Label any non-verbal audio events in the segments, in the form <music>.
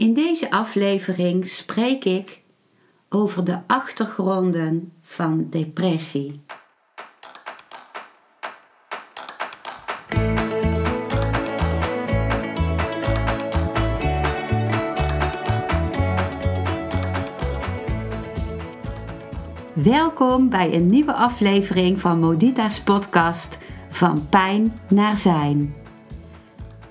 In deze aflevering spreek ik over de achtergronden van depressie. Welkom bij een nieuwe aflevering van Modita's podcast Van Pijn naar Zijn.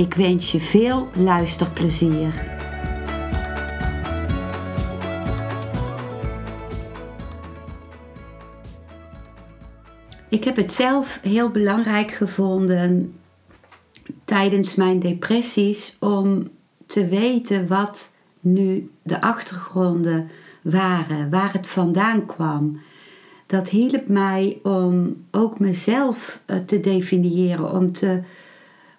Ik wens je veel luisterplezier. Ik heb het zelf heel belangrijk gevonden tijdens mijn depressies om te weten wat nu de achtergronden waren, waar het vandaan kwam. Dat hielp mij om ook mezelf eh, te definiëren, om, te,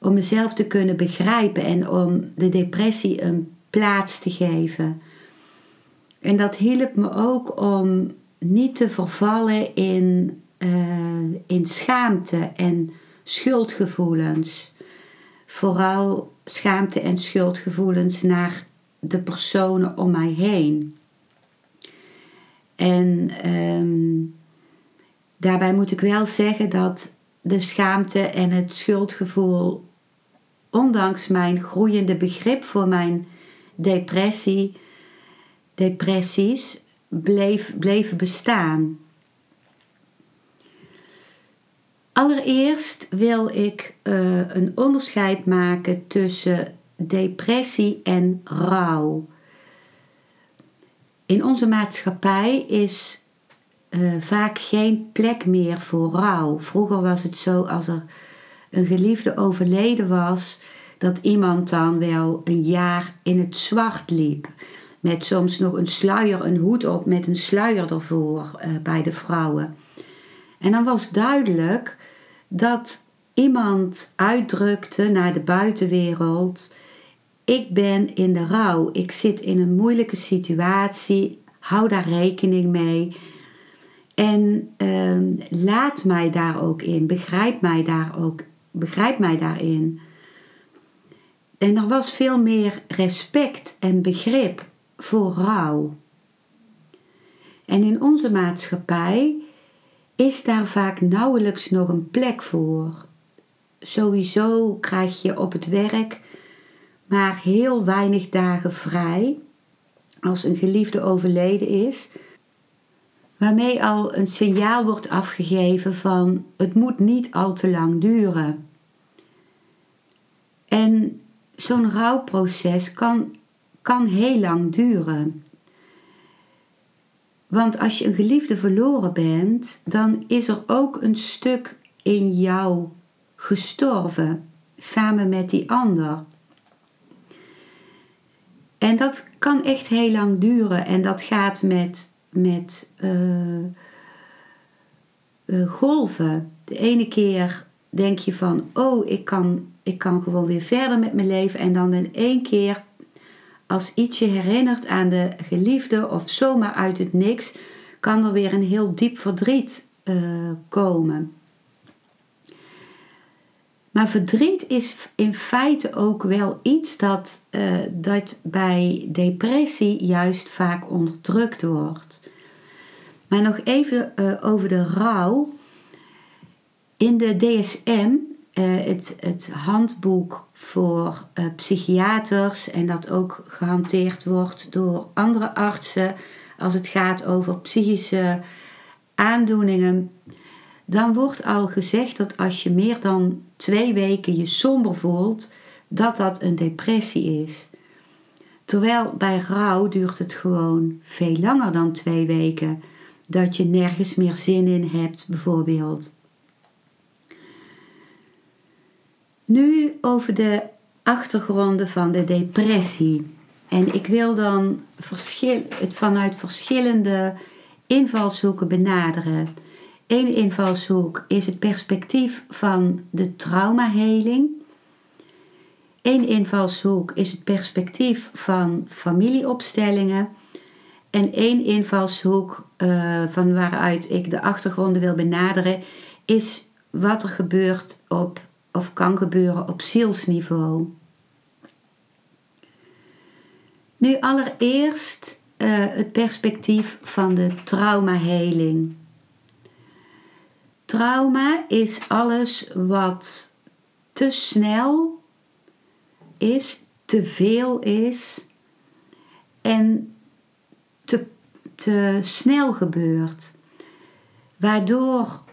om mezelf te kunnen begrijpen en om de depressie een plaats te geven. En dat hielp me ook om niet te vervallen in, uh, in schaamte en schuldgevoelens. Vooral schaamte en schuldgevoelens naar de personen om mij heen. En ehm, daarbij moet ik wel zeggen dat de schaamte en het schuldgevoel, ondanks mijn groeiende begrip voor mijn depressie, depressies, bleef, bleven bestaan. Allereerst wil ik uh, een onderscheid maken tussen depressie en rouw. In onze maatschappij is uh, vaak geen plek meer voor rouw. Vroeger was het zo als er een geliefde overleden was, dat iemand dan wel een jaar in het zwart liep. Met soms nog een sluier, een hoed op met een sluier ervoor uh, bij de vrouwen. En dan was duidelijk dat iemand uitdrukte naar de buitenwereld: Ik ben in de rouw, ik zit in een moeilijke situatie, hou daar rekening mee. En uh, laat mij daar ook in, begrijp mij daar ook, begrijp mij daarin. En er was veel meer respect en begrip voor rouw. En in onze maatschappij is daar vaak nauwelijks nog een plek voor. Sowieso krijg je op het werk maar heel weinig dagen vrij als een geliefde overleden is, waarmee al een signaal wordt afgegeven van het moet niet al te lang duren. En zo'n rouwproces kan, kan heel lang duren. Want als je een geliefde verloren bent, dan is er ook een stuk in jou gestorven, samen met die ander. En dat kan echt heel lang duren en dat gaat met, met uh, uh, golven. De ene keer denk je van, oh, ik kan, ik kan gewoon weer verder met mijn leven. En dan in één keer als iets je herinnert aan de geliefde of zomaar uit het niks, kan er weer een heel diep verdriet uh, komen. Maar verdriet is in feite ook wel iets dat, uh, dat bij depressie juist vaak onderdrukt wordt. Maar nog even uh, over de rouw. In de DSM uh, het, het handboek voor psychiaters en dat ook gehanteerd wordt door andere artsen als het gaat over psychische aandoeningen, dan wordt al gezegd dat als je meer dan twee weken je somber voelt, dat dat een depressie is. Terwijl bij rouw duurt het gewoon veel langer dan twee weken. Dat je nergens meer zin in hebt, bijvoorbeeld. Nu over de achtergronden van de depressie. En ik wil dan het vanuit verschillende invalshoeken benaderen. Eén invalshoek is het perspectief van de traumaheling. Eén invalshoek is het perspectief van familieopstellingen. En één invalshoek uh, van waaruit ik de achtergronden wil benaderen, is wat er gebeurt op, of kan gebeuren op zielsniveau. Nu allereerst uh, het perspectief van de traumaheling. Trauma is alles wat te snel is, te veel is en te, te snel gebeurt. Waardoor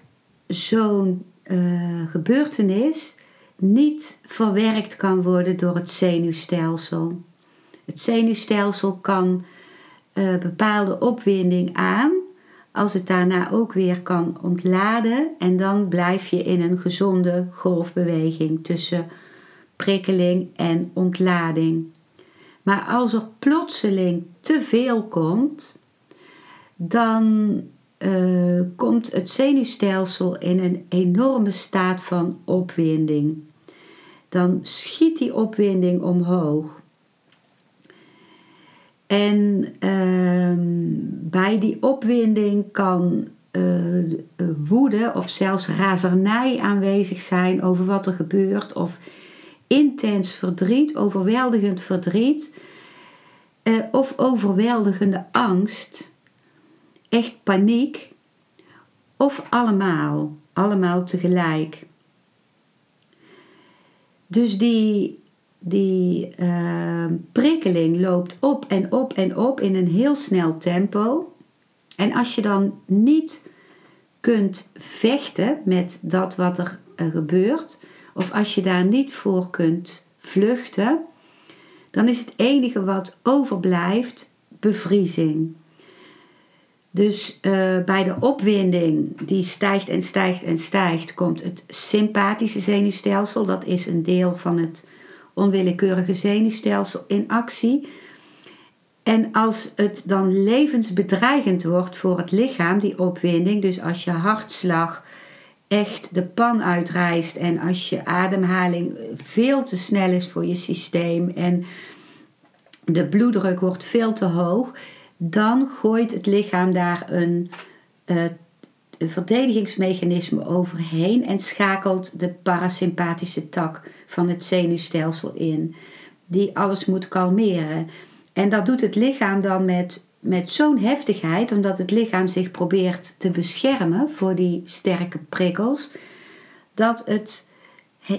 zo'n uh, gebeurtenis niet verwerkt kan worden door het zenuwstelsel. Het zenuwstelsel kan uh, bepaalde opwinding aan, als het daarna ook weer kan ontladen en dan blijf je in een gezonde golfbeweging tussen prikkeling en ontlading. Maar als er plotseling te veel komt, dan uh, komt het zenuwstelsel in een enorme staat van opwinding. Dan schiet die opwinding omhoog. En uh, bij die opwinding kan uh, woede of zelfs razernij aanwezig zijn over wat er gebeurt, of intens verdriet, overweldigend verdriet, uh, of overweldigende angst, echt paniek, of allemaal, allemaal tegelijk. Dus die die uh, prikkeling loopt op en op en op in een heel snel tempo. En als je dan niet kunt vechten met dat wat er uh, gebeurt, of als je daar niet voor kunt vluchten, dan is het enige wat overblijft bevriezing. Dus uh, bij de opwinding die stijgt en stijgt en stijgt, komt het sympathische zenuwstelsel. Dat is een deel van het onwillekeurige zenuwstelsel in actie. En als het dan levensbedreigend wordt voor het lichaam, die opwinding, dus als je hartslag echt de pan uitreist en als je ademhaling veel te snel is voor je systeem en de bloeddruk wordt veel te hoog, dan gooit het lichaam daar een, uh, een verdedigingsmechanisme overheen en schakelt de parasympathische tak van het zenuwstelsel in, die alles moet kalmeren. En dat doet het lichaam dan met, met zo'n heftigheid, omdat het lichaam zich probeert te beschermen voor die sterke prikkels, dat het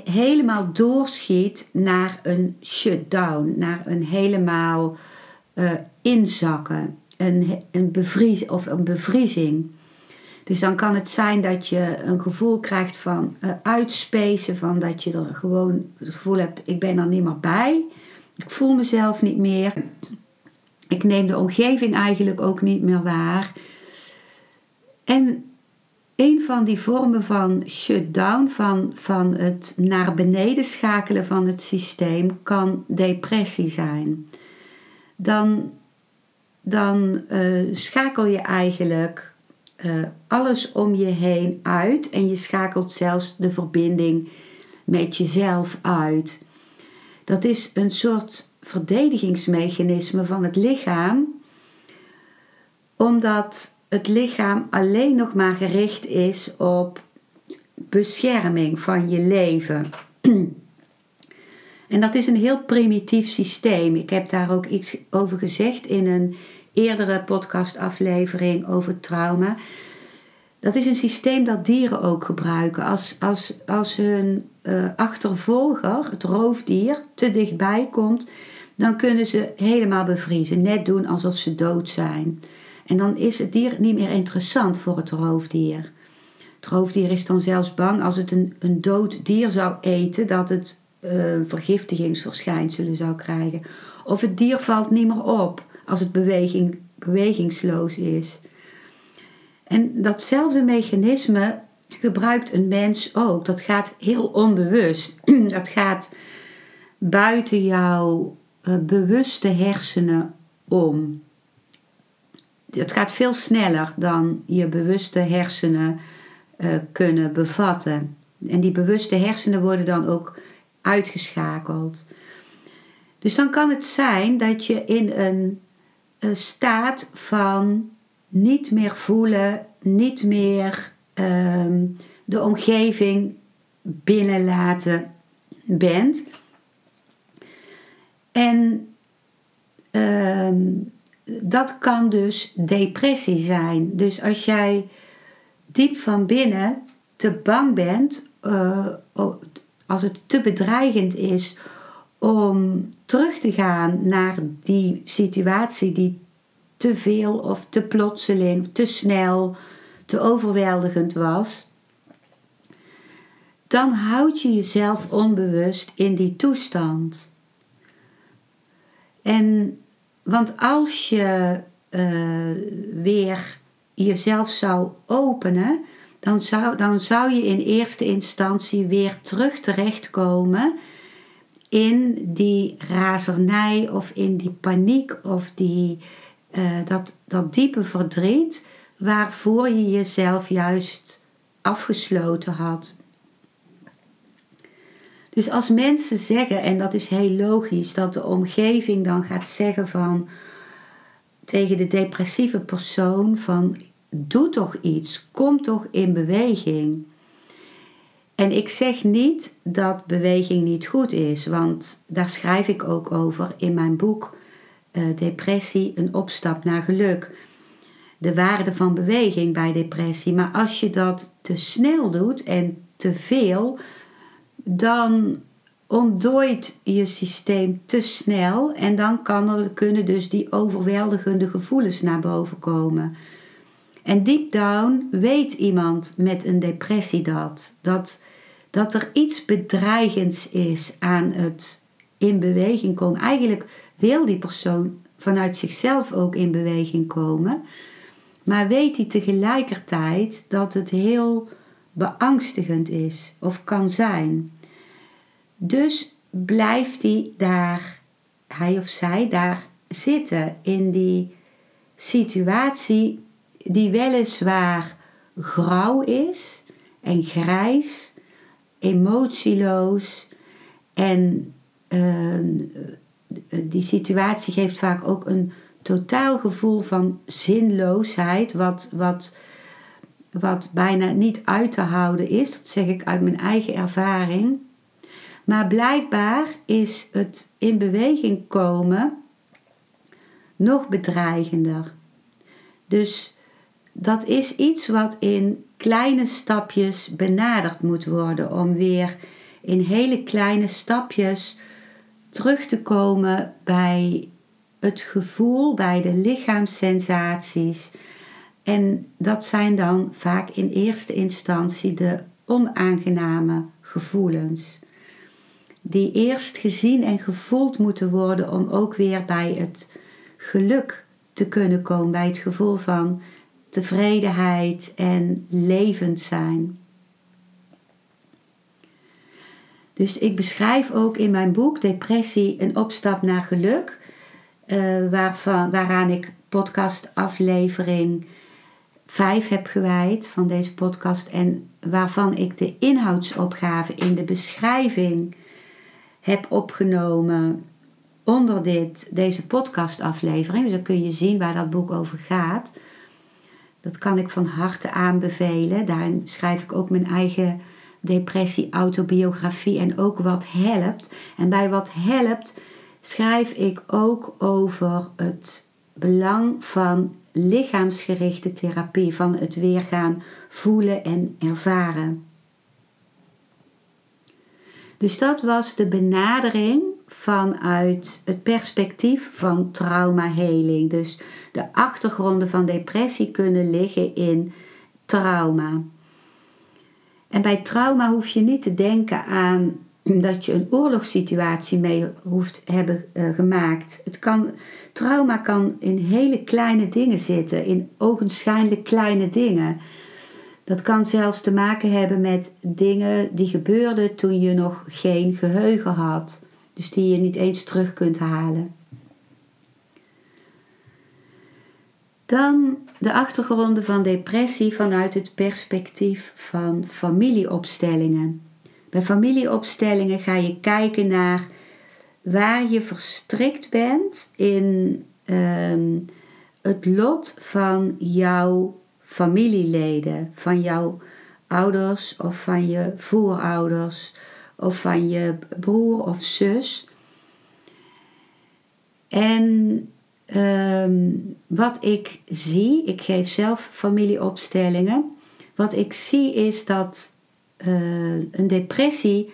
helemaal doorschiet naar een shutdown, naar een helemaal uh, inzakken, een, een, bevries, of een bevriezing. Dus dan kan het zijn dat je een gevoel krijgt van uh, van dat je er gewoon het gevoel hebt, ik ben er niet meer bij. Ik voel mezelf niet meer. Ik neem de omgeving eigenlijk ook niet meer waar. En een van die vormen van shutdown, van, van het naar beneden schakelen van het systeem, kan depressie zijn. Dan, dan uh, schakel je eigenlijk uh, alles om je heen uit en je schakelt zelfs de verbinding met jezelf uit. Dat is een soort verdedigingsmechanisme van het lichaam, omdat het lichaam alleen nog maar gericht is op bescherming van je leven. <clears throat> En dat is een heel primitief systeem. Ik heb daar ook iets over gezegd in een eerdere podcastaflevering over trauma. Dat is een systeem dat dieren ook gebruiken. Als, als, als hun uh, achtervolger, het roofdier, te dichtbij komt, dan kunnen ze helemaal bevriezen. Net doen alsof ze dood zijn. En dan is het dier niet meer interessant voor het roofdier. Het roofdier is dan zelfs bang als het een, een dood dier zou eten, dat het uh, vergiftigingsverschijnselen zou krijgen. Of het dier valt niet meer op als het beweging, bewegingsloos is. En datzelfde mechanisme gebruikt een mens ook. Dat gaat heel onbewust. <clears throat> Dat gaat buiten jouw uh, bewuste hersenen om. Het gaat veel sneller dan je bewuste hersenen uh, kunnen bevatten. En die bewuste hersenen worden dan ook uitgeschakeld. Dus dan kan het zijn dat je in een staat van niet meer voelen, niet meer um, de omgeving binnenlaten bent. En uh, dat kan dus depressie zijn. Dus als jij diep van binnen te bang bent, uh, als het te bedreigend is om terug te gaan naar die situatie die te veel of te plotseling, te snel, te overweldigend was, dan houd je jezelf onbewust in die toestand. En want als je uh, weer jezelf zou openen, dan zou, dan zou je in eerste instantie weer terug terechtkomen in die razernij of in die paniek of die, uh, dat, dat diepe verdriet waarvoor je jezelf juist afgesloten had. Dus als mensen zeggen, en dat is heel logisch, dat de omgeving dan gaat zeggen van tegen de depressieve persoon van doe toch iets, kom toch in beweging. En ik zeg niet dat beweging niet goed is, want daar schrijf ik ook over in mijn boek uh, Depressie, een opstap naar geluk. De waarde van beweging bij depressie. Maar als je dat te snel doet en te veel, dan ontdooit je systeem te snel en dan kan kunnen dus die overweldigende gevoelens naar boven komen. En deep down weet iemand met een depressie dat. Dat, dat er iets bedreigends is aan het in beweging komen. Eigenlijk wil die persoon vanuit zichzelf ook in beweging komen. Maar weet hij tegelijkertijd dat het heel beangstigend is of kan zijn. Dus blijft hij daar, hij of zij daar zitten in die situatie die weliswaar grauw is en grijs, emotieloos en uh, die situatie geeft vaak ook een totaal gevoel van zinloosheid, wat, wat, wat bijna niet uit te houden is. Dat zeg ik uit mijn eigen ervaring. Maar blijkbaar is het in beweging komen nog bedreigender. Dus dat is iets wat in kleine stapjes benaderd moet worden om weer in hele kleine stapjes terug te komen bij het gevoel, bij de lichaamssensaties. En dat zijn dan vaak in eerste instantie de onaangename gevoelens die eerst gezien en gevoeld moeten worden om ook weer bij het geluk te kunnen komen, bij het gevoel van tevredenheid en levend zijn. Dus ik beschrijf ook in mijn boek Depressie een opstap naar geluk, uh, waarvan, waaraan ik podcastaflevering 5 heb gewijd van deze podcast en waarvan ik de inhoudsopgave in de beschrijving heb opgenomen onder dit, deze podcastaflevering. Dus dan kun je zien waar dat boek over gaat. Dat kan ik van harte aanbevelen. Daarin schrijf ik ook mijn eigen depressie-autobiografie en ook wat helpt. En bij wat helpt schrijf ik ook over het belang van lichaamsgerichte therapie, van het weer gaan voelen en ervaren. Dus dat was de benadering vanuit het perspectief van traumaheling. Dus de achtergronden van depressie kunnen liggen in trauma. En bij trauma hoef je niet te denken aan dat je een oorlogssituatie mee hoeft hebben uh, gemaakt. Het kan, trauma kan in hele kleine dingen zitten, in ogenschijnlijk kleine dingen. Dat kan zelfs te maken hebben met dingen die gebeurden toen je nog geen geheugen had. Dus die je niet eens terug kunt halen. Dan de achtergronden van depressie vanuit het perspectief van familieopstellingen. Bij familieopstellingen ga je kijken naar waar je verstrikt bent in ehm, het lot van jouw familieleden, van jouw ouders of van je voorouders of van je broer of zus. En ehm, wat ik zie, ik geef zelf familieopstellingen. Wat ik zie is dat uh, een depressie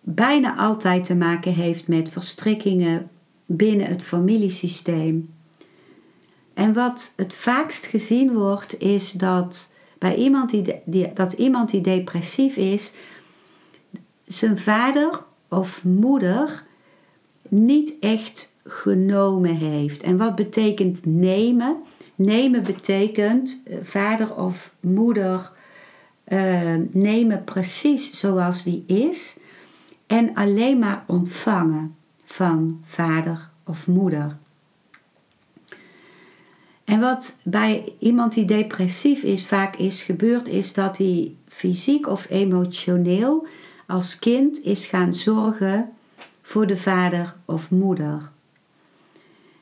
bijna altijd te maken heeft met verstrikkingen binnen het familiesysteem. En wat het vaakst gezien wordt, is dat bij iemand die, dat iemand die depressief is, zijn vader of moeder niet echt genomen heeft. En wat betekent nemen? Nemen betekent eh, vader of moeder uh, nemen precies zoals die is en alleen maar ontvangen van vader of moeder. En wat bij iemand die depressief is vaak is gebeurd, is dat hij fysiek of emotioneel als kind is gaan zorgen voor de vader of moeder.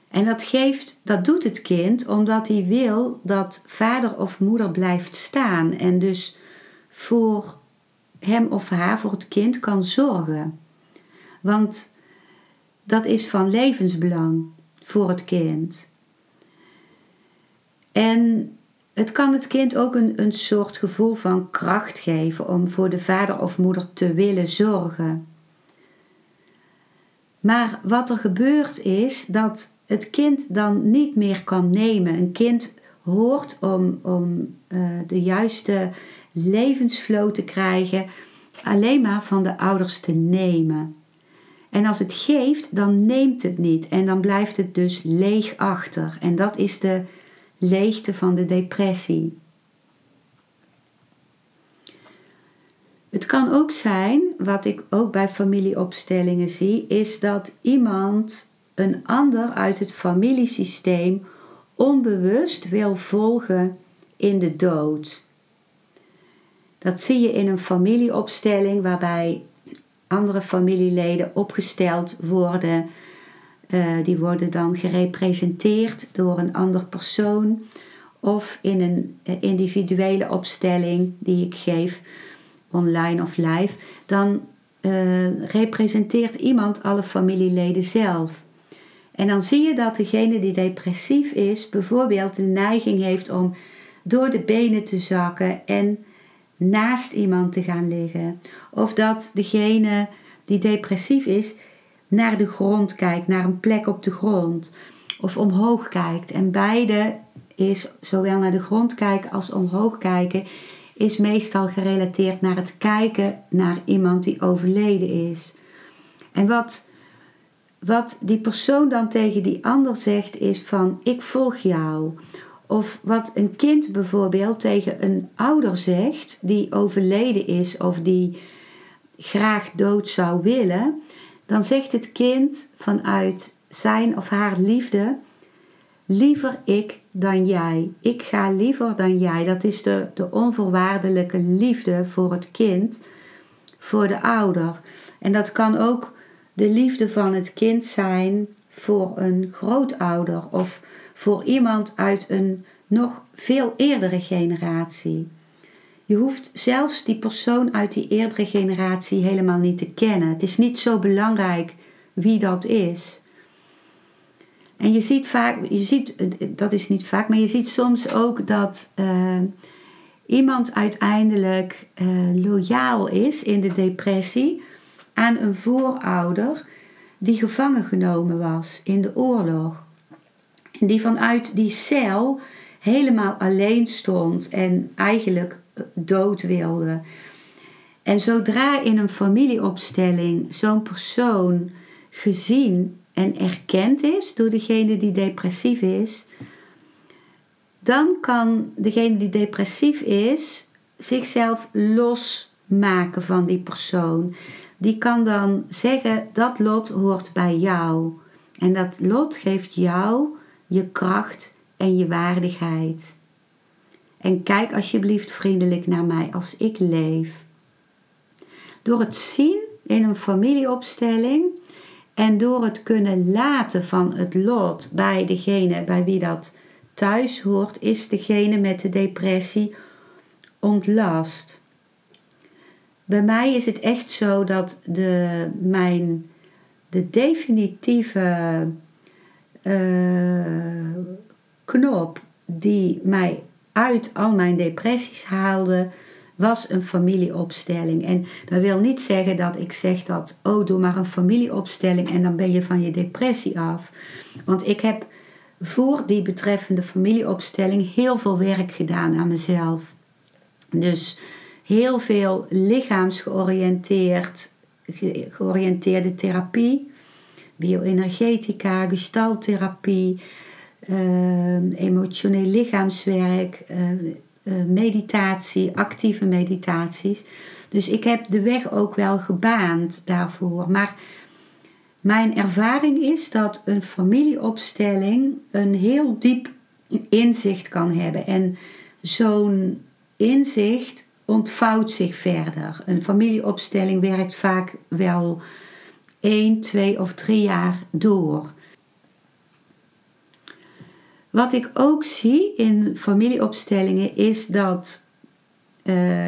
En dat, geeft, dat doet het kind omdat hij wil dat vader of moeder blijft staan en dus voor hem of haar, voor het kind, kan zorgen. Want dat is van levensbelang voor het kind. En het kan het kind ook een, een soort gevoel van kracht geven om voor de vader of moeder te willen zorgen. Maar wat er gebeurt is dat het kind dan niet meer kan nemen. Een kind hoort om, om uh, de juiste levensflow te krijgen, alleen maar van de ouders te nemen. En als het geeft, dan neemt het niet en dan blijft het dus leeg achter. En dat is de leegte van de depressie. Het kan ook zijn, wat ik ook bij familieopstellingen zie, is dat iemand een ander uit het familiesysteem onbewust wil volgen in de dood. Dat zie je in een familieopstelling waarbij andere familieleden opgesteld worden. Uh, die worden dan gerepresenteerd door een ander persoon. Of in een eh, individuele opstelling die ik geef, online of live, dan uh, representeert iemand alle familieleden zelf. En dan zie je dat degene die depressief is, bijvoorbeeld de neiging heeft om door de benen te zakken en naast iemand te gaan liggen. Of dat degene die depressief is naar de grond kijkt, naar een plek op de grond. Of omhoog kijkt. En beide is, zowel naar de grond kijken als omhoog kijken, is meestal gerelateerd naar het kijken naar iemand die overleden is. En wat, wat die persoon dan tegen die ander zegt is van ik volg jou. Of wat een kind bijvoorbeeld tegen een ouder zegt die overleden is of die graag dood zou willen, dan zegt het kind vanuit zijn of haar liefde: Liever ik dan jij. Ik ga liever dan jij. Dat is de, de onvoorwaardelijke liefde voor het kind, voor de ouder. En dat kan ook de liefde van het kind zijn voor een grootouder of voor iemand uit een nog veel eerdere generatie. Je hoeft zelfs die persoon uit die eerdere generatie helemaal niet te kennen. Het is niet zo belangrijk wie dat is. En je ziet vaak, je ziet, dat is niet vaak, maar je ziet soms ook dat uh, iemand uiteindelijk uh, loyaal is in de depressie aan een voorouder die gevangen genomen was in de oorlog. En die vanuit die cel helemaal alleen stond en eigenlijk dood wilde. En zodra in een familieopstelling zo'n persoon gezien en erkend is door degene die depressief is, dan kan degene die depressief is zichzelf losmaken van die persoon. Die kan dan zeggen dat lot hoort bij jou. En dat lot geeft jou je kracht en je waardigheid. En kijk alsjeblieft vriendelijk naar mij als ik leef. Door het zien in een familieopstelling en door het kunnen laten van het lot bij degene bij wie dat thuis hoort, is degene met de depressie ontlast. Bij mij is het echt zo dat de, mijn, de definitieve uh, knop die mij uit al mijn depressies haalde, was een familieopstelling. En dat wil niet zeggen dat ik zeg dat, oh, doe maar een familieopstelling en dan ben je van je depressie af. Want ik heb voor die betreffende familieopstelling heel veel werk gedaan aan mezelf. Dus heel veel lichaamsgeoriënteerd, georiënteerde therapie, bioenergetica, gestaltherapie, uh, emotioneel lichaamswerk, uh, meditatie, actieve meditaties. Dus ik heb de weg ook wel gebaand daarvoor. Maar mijn ervaring is dat een familieopstelling een heel diep inzicht kan hebben. En zo'n inzicht ontvouwt zich verder. Een familieopstelling werkt vaak wel één, twee of drie jaar door. Wat ik ook zie in familieopstellingen is dat uh,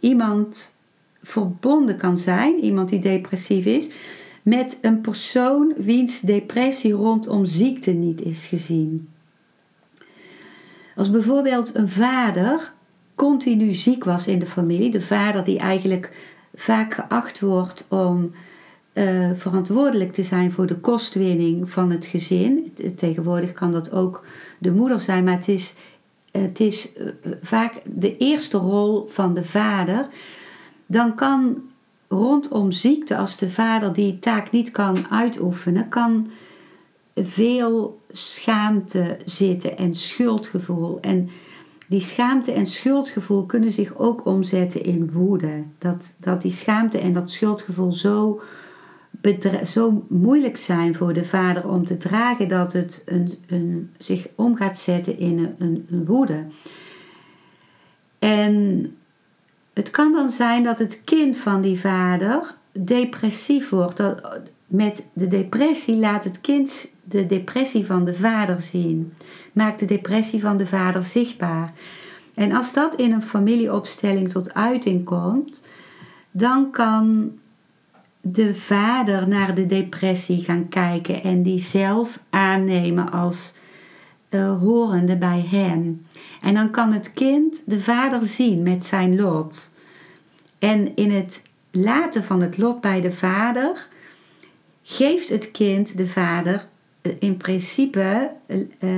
iemand verbonden kan zijn, iemand die depressief is, met een persoon wiens depressie rondom ziekte niet is gezien. Als bijvoorbeeld een vader continu ziek was in de familie, de vader die eigenlijk vaak geacht wordt om uh, verantwoordelijk te zijn voor de kostwinning van het gezin. Tegenwoordig kan dat ook de moeder zijn, maar het is, het is uh, vaak de eerste rol van de vader. Dan kan rondom ziekte, als de vader die taak niet kan uitoefenen, kan veel schaamte zitten en schuldgevoel. En die schaamte en schuldgevoel kunnen zich ook omzetten in woede. Dat, dat die schaamte en dat schuldgevoel zo, zo moeilijk zijn voor de vader om te dragen dat het een, een, zich om gaat zetten in een, een, een woede. En het kan dan zijn dat het kind van die vader depressief wordt. Dat, met de depressie laat het kind de depressie van de vader zien. Maakt de depressie van de vader zichtbaar. En als dat in een familieopstelling tot uiting komt, dan kan de vader naar de depressie gaan kijken en die zelf aannemen als uh, horende bij hem. En dan kan het kind de vader zien met zijn lot. En in het laten van het lot bij de vader geeft het kind de vader eh, in principe uh,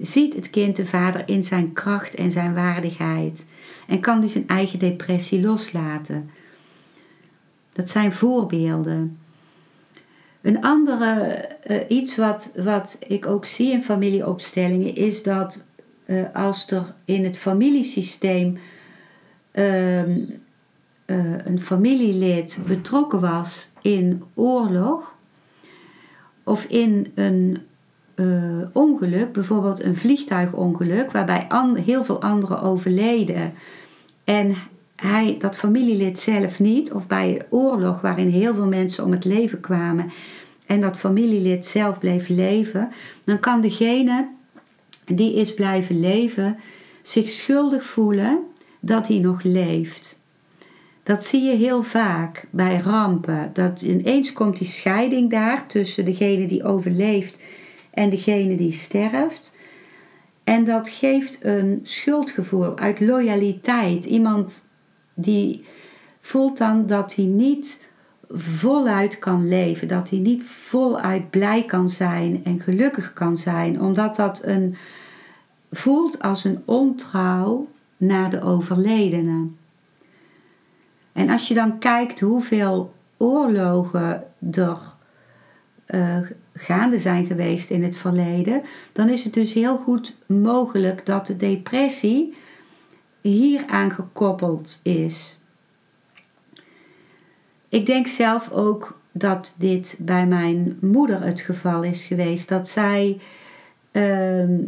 ziet het kind de vader in zijn kracht en zijn waardigheid en kan die zijn eigen depressie loslaten. Dat zijn voorbeelden. Een andere uh, iets wat, wat ik ook zie in familieopstellingen is dat als er in het familiesysteem ehm, een familielid betrokken was in oorlog, of in een uh, ongeluk, bijvoorbeeld een vliegtuigongeluk, waarbij heel veel anderen overleden en hij, dat familielid zelf niet, of bij oorlog waarin heel veel mensen om het leven kwamen en dat familielid zelf bleef leven, dan kan degene die is blijven leven zich schuldig voelen dat hij nog leeft. Dat zie je heel vaak bij rampen. Dat ineens komt die scheiding daar tussen degene die overleeft en degene die sterft. En dat geeft een schuldgevoel uit loyaliteit. Iemand die voelt dan dat hij niet voluit kan leven, dat hij niet voluit blij kan zijn en gelukkig kan zijn, omdat dat een voelt als een ontrouw naar de overledene. En als je dan kijkt hoeveel oorlogen er uh, gaande zijn geweest in het verleden, dan is het dus heel goed mogelijk dat de depressie hieraan gekoppeld is. ik denk zelf ook dat dit bij mijn moeder het geval is geweest. Dat zij ehm,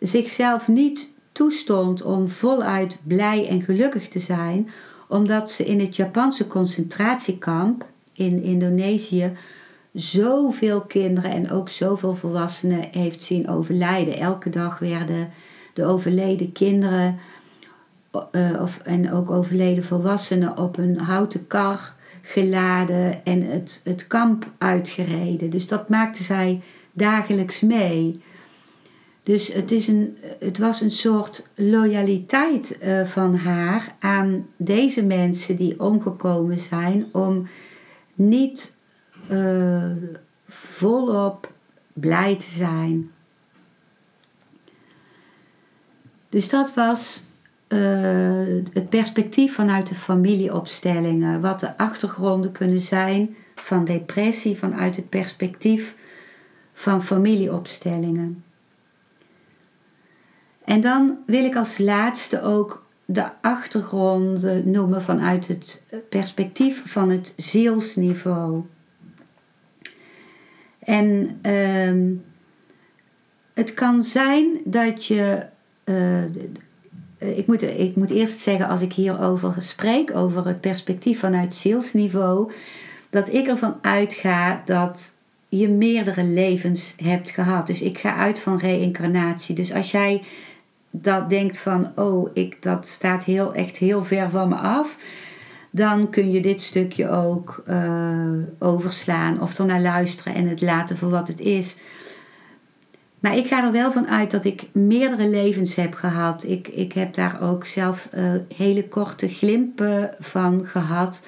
zichzelf niet toestond om voluit blij en gelukkig te zijn, omdat ze in het Japanse concentratiekamp in Indonesië zoveel kinderen en ook zoveel volwassenen heeft zien overlijden. Elke dag werden de overleden kinderen uh, of, en ook overleden volwassenen op een houten kar geladen en het, het kamp uitgereden. Dus dat maakte zij dagelijks mee. Dus het, is een, het was een soort loyaliteit uh, van haar aan deze mensen die omgekomen zijn om niet uh, volop blij te zijn. Dus dat was uh, het perspectief vanuit de familieopstellingen. Wat de achtergronden kunnen zijn van depressie vanuit het perspectief van familieopstellingen. En dan wil ik als laatste ook de achtergronden noemen vanuit het perspectief van het zielsniveau. En uh, het kan zijn dat je. Uh, ik, moet, ik moet eerst zeggen, als ik hierover spreek, over het perspectief vanuit zielsniveau, dat ik ervan uitga dat je meerdere levens hebt gehad. Dus ik ga uit van reïncarnatie. Dus als jij dat denkt van, oh, ik, dat staat heel, echt heel ver van me af, dan kun je dit stukje ook uh, overslaan of ernaar luisteren en het laten voor wat het is. Maar ik ga er wel van uit dat ik meerdere levens heb gehad. Ik, ik heb daar ook zelf uh, hele korte glimpen van gehad.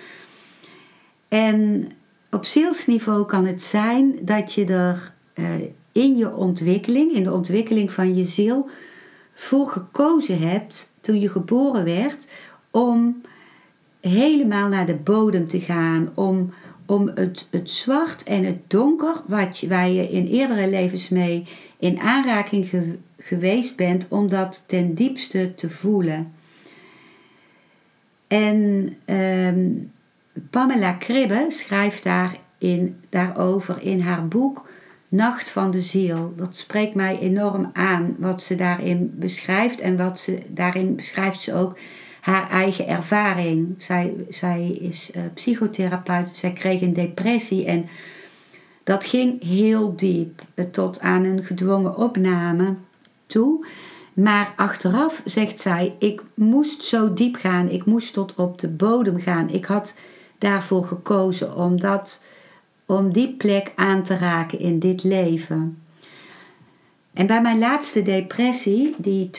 En op zielsniveau kan het zijn dat je er uh, in je ontwikkeling, in de ontwikkeling van je ziel, voor gekozen hebt toen je geboren werd om helemaal naar de bodem te gaan, om, om het, het zwart en het donker, wat je, waar je in eerdere levens mee in aanraking geweest bent, om dat ten diepste te voelen. En ehm, Pamela Kribbe schrijft daarin, daarover in haar boek Nacht van de Ziel. Dat spreekt mij enorm aan wat ze daarin beschrijft. En wat ze daarin beschrijft ze ook haar eigen ervaring. Zij, zij is uh, psychotherapeut. Zij kreeg een depressie en dat ging heel diep. Eh, tot aan een gedwongen opname toe. Maar achteraf zegt zij: Ik moest zo diep gaan. Ik moest tot op de bodem gaan. Ik had daarvoor gekozen omdat om die plek aan te raken in dit leven. En bij mijn laatste depressie, die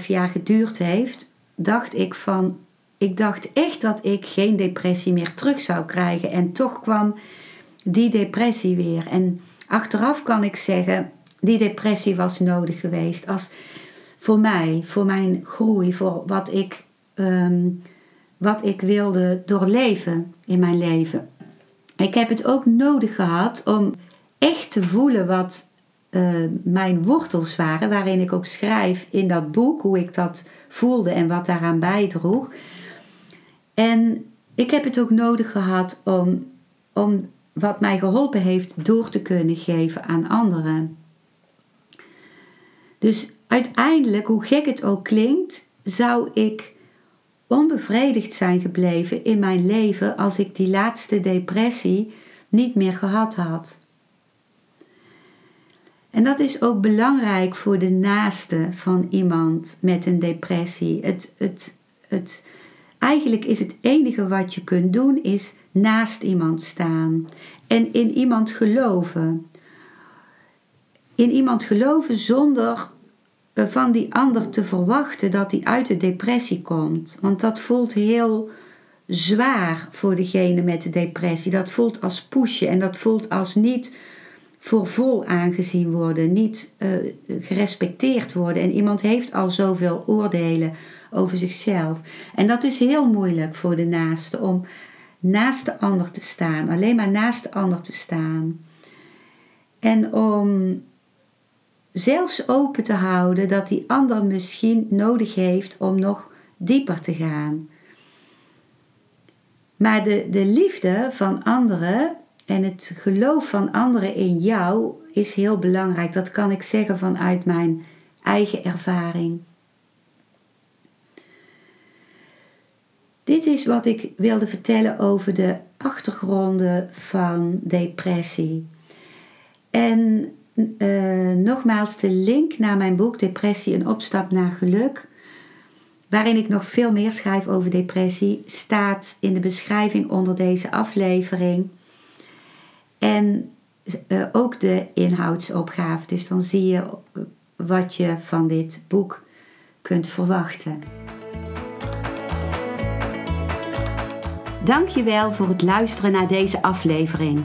2,5 jaar geduurd heeft, dacht ik van, ik dacht echt dat ik geen depressie meer terug zou krijgen. En toch kwam die depressie weer. En achteraf kan ik zeggen, die depressie was nodig geweest. Als voor mij, voor mijn groei, voor wat ik, um, wat ik wilde doorleven in mijn leven. Ik heb het ook nodig gehad om echt te voelen wat uh, mijn wortels waren, waarin ik ook schrijf in dat boek hoe ik dat voelde en wat daaraan bijdroeg. En ik heb het ook nodig gehad om, om wat mij geholpen heeft door te kunnen geven aan anderen. Dus uiteindelijk, hoe gek het ook klinkt, zou ik onbevredigd zijn gebleven in mijn leven als ik die laatste depressie niet meer gehad had. En dat is ook belangrijk voor de naaste van iemand met een depressie. Het, het, het, eigenlijk is het enige wat je kunt doen, is naast iemand staan en in iemand geloven. In iemand geloven zonder van die ander te verwachten dat hij uit de depressie komt. Want dat voelt heel zwaar voor degene met de depressie. Dat voelt als pushen en dat voelt als niet voor vol aangezien worden, niet uh, gerespecteerd worden. En iemand heeft al zoveel oordelen over zichzelf. En dat is heel moeilijk voor de naaste om naast de ander te staan, alleen maar naast de ander te staan. En om zelfs open te houden dat die ander misschien nodig heeft om nog dieper te gaan. Maar de, de liefde van anderen en het geloof van anderen in jou is heel belangrijk. Dat kan ik zeggen vanuit mijn eigen ervaring. Dit is wat ik wilde vertellen over de achtergronden van depressie. En uh, nogmaals, de link naar mijn boek Depressie: Een opstap naar geluk, waarin ik nog veel meer schrijf over depressie, staat in de beschrijving onder deze aflevering. En uh, ook de inhoudsopgave. Dus dan zie je wat je van dit boek kunt verwachten. Dankjewel voor het luisteren naar deze aflevering.